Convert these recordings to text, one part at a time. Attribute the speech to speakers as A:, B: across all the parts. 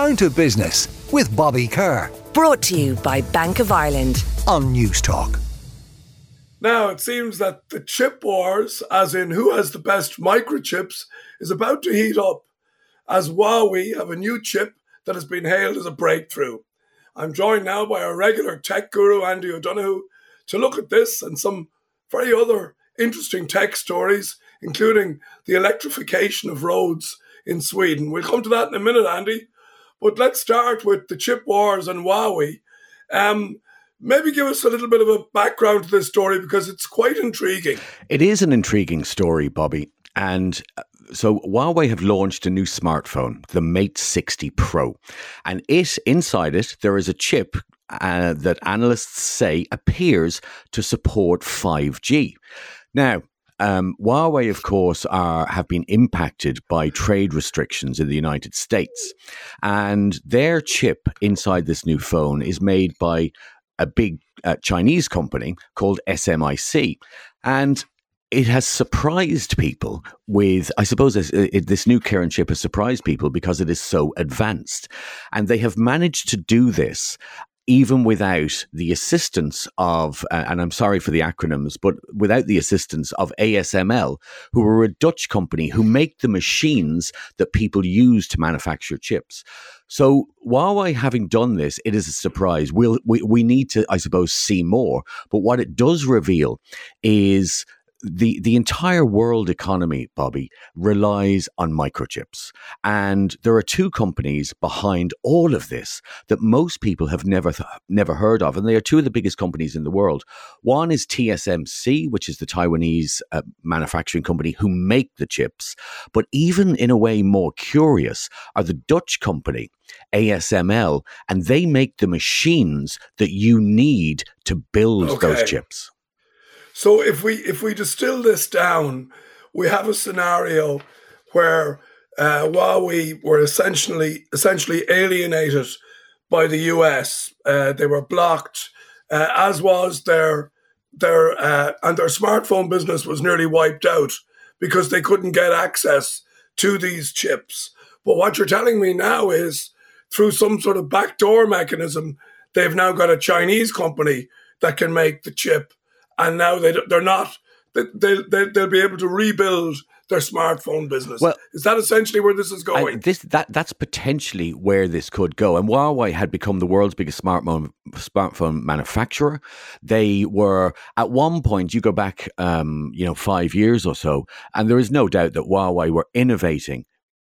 A: Down to Business with Bobby Kerr.
B: Brought to you by Bank of Ireland
A: on Newstalk.
C: Now, it seems that the chip wars, as in who has the best microchips, is about to heat up as Huawei have a new chip that has been hailed as a breakthrough. I'm joined now by our regular tech guru, Andy O'Donoghue, to look at this and some very other interesting tech stories, including the electrification of roads in Sweden. We'll come to that in a minute, Andy. But let's start with the chip wars and Huawei. Um, maybe give us a little bit of a background to this story because it's quite intriguing.
D: It is an intriguing story, Bobby. And uh, so Huawei have launched a new smartphone, the Mate 60 Pro. And it inside it there is a chip uh, that analysts say appears to support 5G. Now, um, Huawei, of course, are have been impacted by trade restrictions in the United States, and their chip inside this new phone is made by a big uh, Chinese company called SMIC, and it has surprised people with, I suppose, this, it, this new Kirin chip has surprised people because it is so advanced. And they have managed to do this even without the assistance of, uh, and I'm sorry for the acronyms, but without the assistance of ASML, who are a Dutch company who make the machines that people use to manufacture chips. So Huawei having done this, it is a surprise. We'll, we, we need to, I suppose, see more. But what it does reveal is the the entire world economy, Bobby, relies on microchips, and there are two companies behind all of this that most people have never th- never heard of, and they are two of the biggest companies in the world. One is TSMC, which is the Taiwanese uh, manufacturing company who make the chips, but even in a way more curious are the Dutch company ASML, and they make the machines that you need to build okay. those chips.
C: So if we if we distill this down, we have a scenario where uh, we were essentially essentially alienated by the US. Uh, they were blocked, uh, as was their their uh, and their smartphone business was nearly wiped out because they couldn't get access to these chips. But what you're telling me now is through some sort of backdoor mechanism, they've now got a Chinese company that can make the chip and now they they're not. They, they, they'll be able to rebuild their smartphone business. Well, is that essentially where this is going?
D: this that that's potentially where this could go. And Huawei had become the world's biggest smartphone smartphone manufacturer. They were at one point. You go back, um, you know, five years or so, and there is no doubt that Huawei were innovating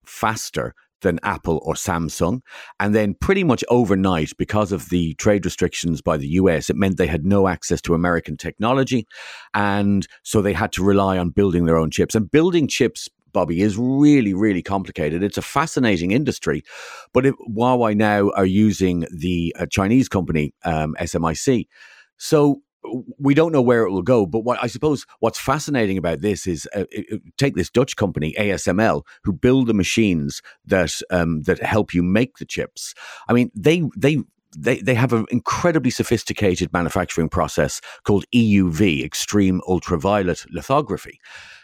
D: faster than Apple or Samsung. And then, pretty much overnight, because of the trade restrictions by the US, it meant they had no access to American technology. And so they had to rely on building their own chips. And building chips Bobby, is really, really complicated. It's a fascinating industry, but if Huawei now are using the uh, Chinese company um, SMIC. So we don't know where it will go, but what I suppose what's fascinating about this is uh, take this Dutch company ASML who build the machines that um, that help you make the chips. I mean, they they they, they have an incredibly sophisticated manufacturing process called EUV, extreme ultraviolet lithography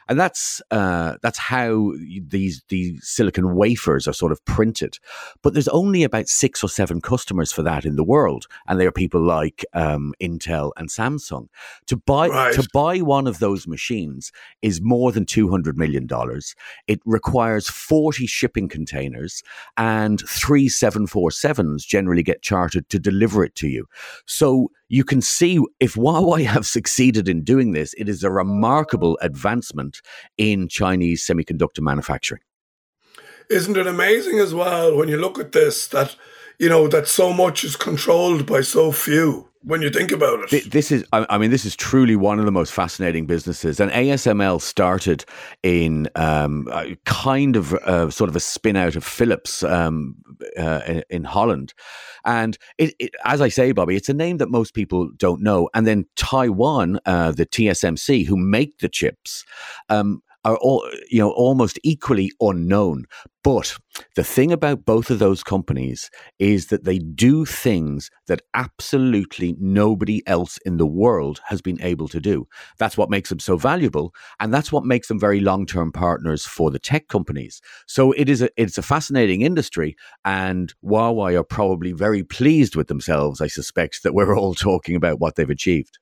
D: and that's uh, that's how these these silicon wafers are sort of printed. But there's only about six or seven customers for that in the world, and they are people like um, Intel and Samsung. To buy right. to buy one of those machines is more than two hundred million dollars. It requires forty shipping containers, and three seven four sevens generally get chartered to deliver it to you. So you can see if Huawei have succeeded in doing this, it is a remarkable advancement in Chinese semiconductor manufacturing.
C: Isn't it amazing as well when you look at this that you know that so much is controlled by so few? When you think about
D: it. This is, I mean, this is truly one of the most fascinating businesses. And ASML started in um, kind of uh, sort of a spin out of Philips um, uh, in, Holland. And it, it, as I say, Bobby, it's a name that most people don't know. And then Taiwan, uh, the TSMC, who make the chips, um, are all, you know almost equally unknown. But the thing about both of those companies is that they do things that absolutely nobody else in the world has been able to do. That's what makes them so valuable, and that's what makes them very long-term partners for the tech companies. So it is a it's a fascinating industry, and Huawei are probably very pleased with themselves. I suspect that we're all talking about what they've achieved.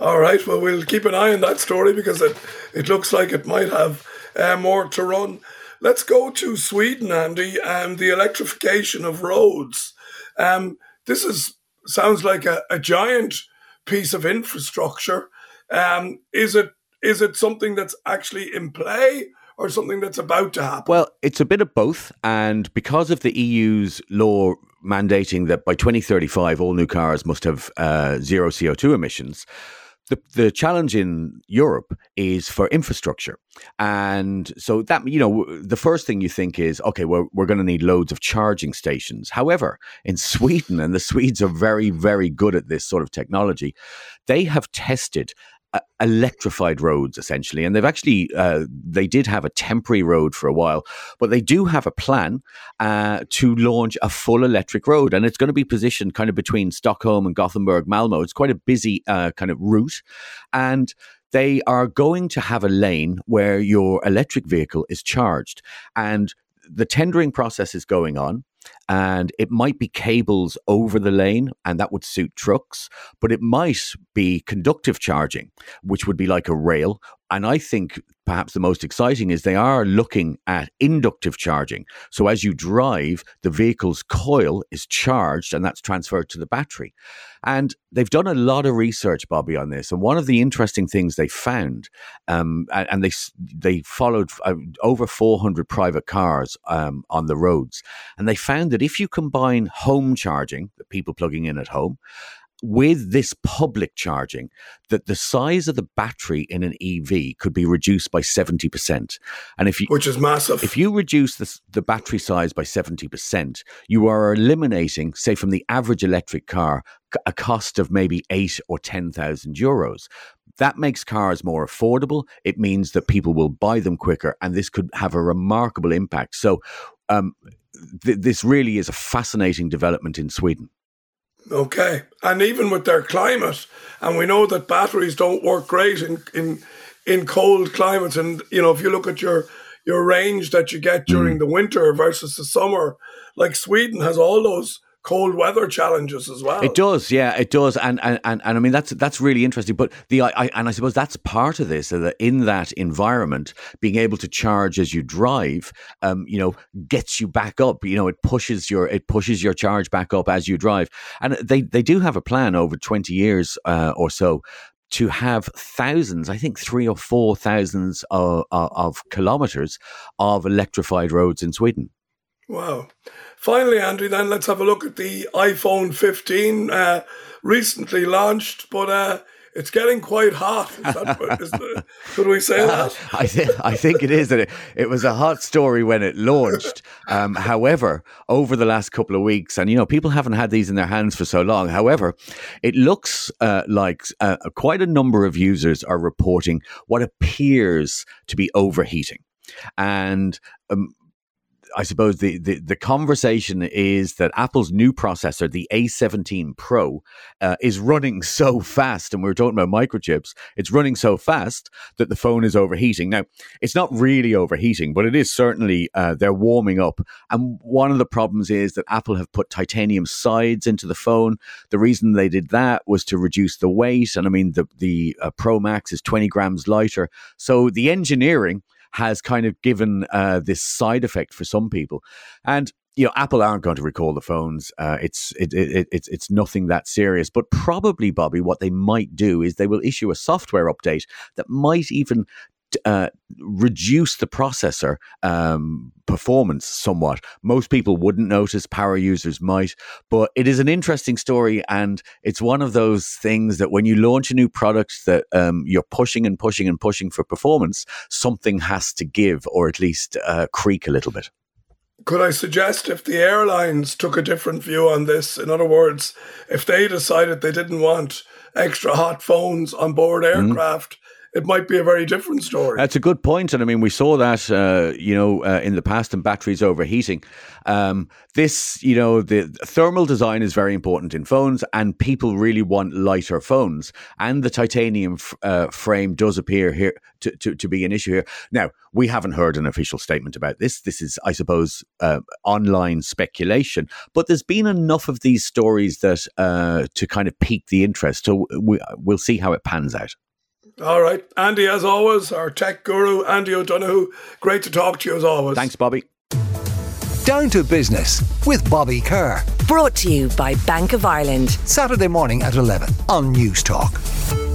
C: All right. Well, we'll keep an eye on that story because it, it looks like it might have uh, more to run. Let's go to Sweden, Andy, and the electrification of roads. Um, this is sounds like a, a giant piece of infrastructure. Um, is it is it something that's actually in play or something that's about to happen?
D: Well, it's a bit of both, and because of the EU's law mandating that by 2035 all new cars must have uh, zero CO2 emissions the, the challenge in Europe is for infrastructure. And so that, you know, the first thing you think is, okay, well, we're going to need loads of charging stations. However, in Sweden, and the Swedes are very, very good at this sort of technology, they have tested electrified roads essentially and they've actually uh, they did have a temporary road for a while but they do have a plan uh, to launch a full electric road and it's going to be positioned kind of between stockholm and gothenburg malmo it's quite a busy uh, kind of route and they are going to have a lane where your electric vehicle is charged and the tendering process is going on and it might be cables over the lane and that would suit trucks but it might be conductive charging which would be like a rail and I think perhaps the most exciting is they are looking at inductive charging. So as you drive, the vehicle's coil is charged and that's transferred to the battery. And they've done a lot of research, Bobby, on this. And one of the interesting things they found, um, and they they followed uh, over 400 private cars um, on the roads, and they found that if you combine home charging, the people plugging in at home, with this public charging that the size of the battery in an EV could be reduced by 70%. And if you
C: Which is massive.
D: If you reduce the, the battery size by 70%, you are eliminating say from the average electric car a cost of maybe 8 or 10,000 euros. That makes cars more affordable. It means that people will buy them quicker and this could have a remarkable impact. So um, th- this really is a fascinating development in Sweden.
C: Okay. And even with their climate, and we know that batteries don't work great in, in in cold climates. And you know, if you look at your your range that you get during mm. the winter versus the summer, like Sweden has all those cold weather challenges as well.
D: It does, yeah, it does, and and and, and I mean that's that's really interesting. But the I, and I suppose that's part of this that in that environment, being able to charge as you drive, um, you know, gets you back up. You know, it pushes your it pushes your charge back up as you drive, and they they do have a plan over twenty years uh, or so to have thousands, I think three or four thousands of, of, kilometers of electrified roads in Sweden.
C: Wow. Finally, Andrew, then let's have a look at the iPhone 15, uh, recently launched, but uh, it's getting quite hot. Is that, is the, could we say that?
D: I, th- I think it is. That it, it was a hot story when it launched. Um, however, over the last couple of weeks, and you know, people haven't had these in their hands for so long. However, it looks uh, like uh, quite a number of users are reporting what appears to be overheating. And um, I suppose the, the, the conversation is that Apple's new processor, the A17 Pro, uh, is running so fast, and we are talking about microchips. It's running so fast that the phone is overheating. Now, it's not really overheating, but it is certainly uh, they're warming up. And one of the problems is that Apple have put titanium sides into the phone. The reason they did that was to reduce the weight, and I mean the the uh, Pro Max is twenty grams lighter. So the engineering has kind of given uh, this side effect for some people. And you know, Apple aren't going to recall the phones. Uh, it's it, it, it's it's nothing that serious. But probably, Bobby, what they might do is they will issue a software update that might even uh, reduce the processor um, performance somewhat. Most people wouldn't notice, power users might, but it is an interesting story, and it's one of those things that when you launch a new product that um, you're pushing and pushing and pushing for performance, something has to give or at least uh, creak a little bit.
C: Could I suggest if the airlines took a different view on this? In other words, if they decided they didn't want extra hot phones on board mm-hmm. aircraft, mm it might be a very different story.
D: That's a good point, and I mean we saw that uh, you know uh, in the past in batteries overheating. Um, this you know the thermal design is very important in phones, and people really want lighter phones, and the titanium f- uh, frame does appear here to, to, to be an issue here. Now we haven't heard an official statement about this. This is, I suppose, uh, online speculation, but there's been enough of these stories that uh, to kind of pique the interest. So we, we'll see how it pans out.
C: All right. Andy, as always, our tech guru, Andy O'Donoghue. Great to talk to you as always.
D: Thanks, Bobby.
A: Down to Business with Bobby Kerr.
B: Brought to you by Bank of Ireland.
A: Saturday morning at 11 on Newstalk.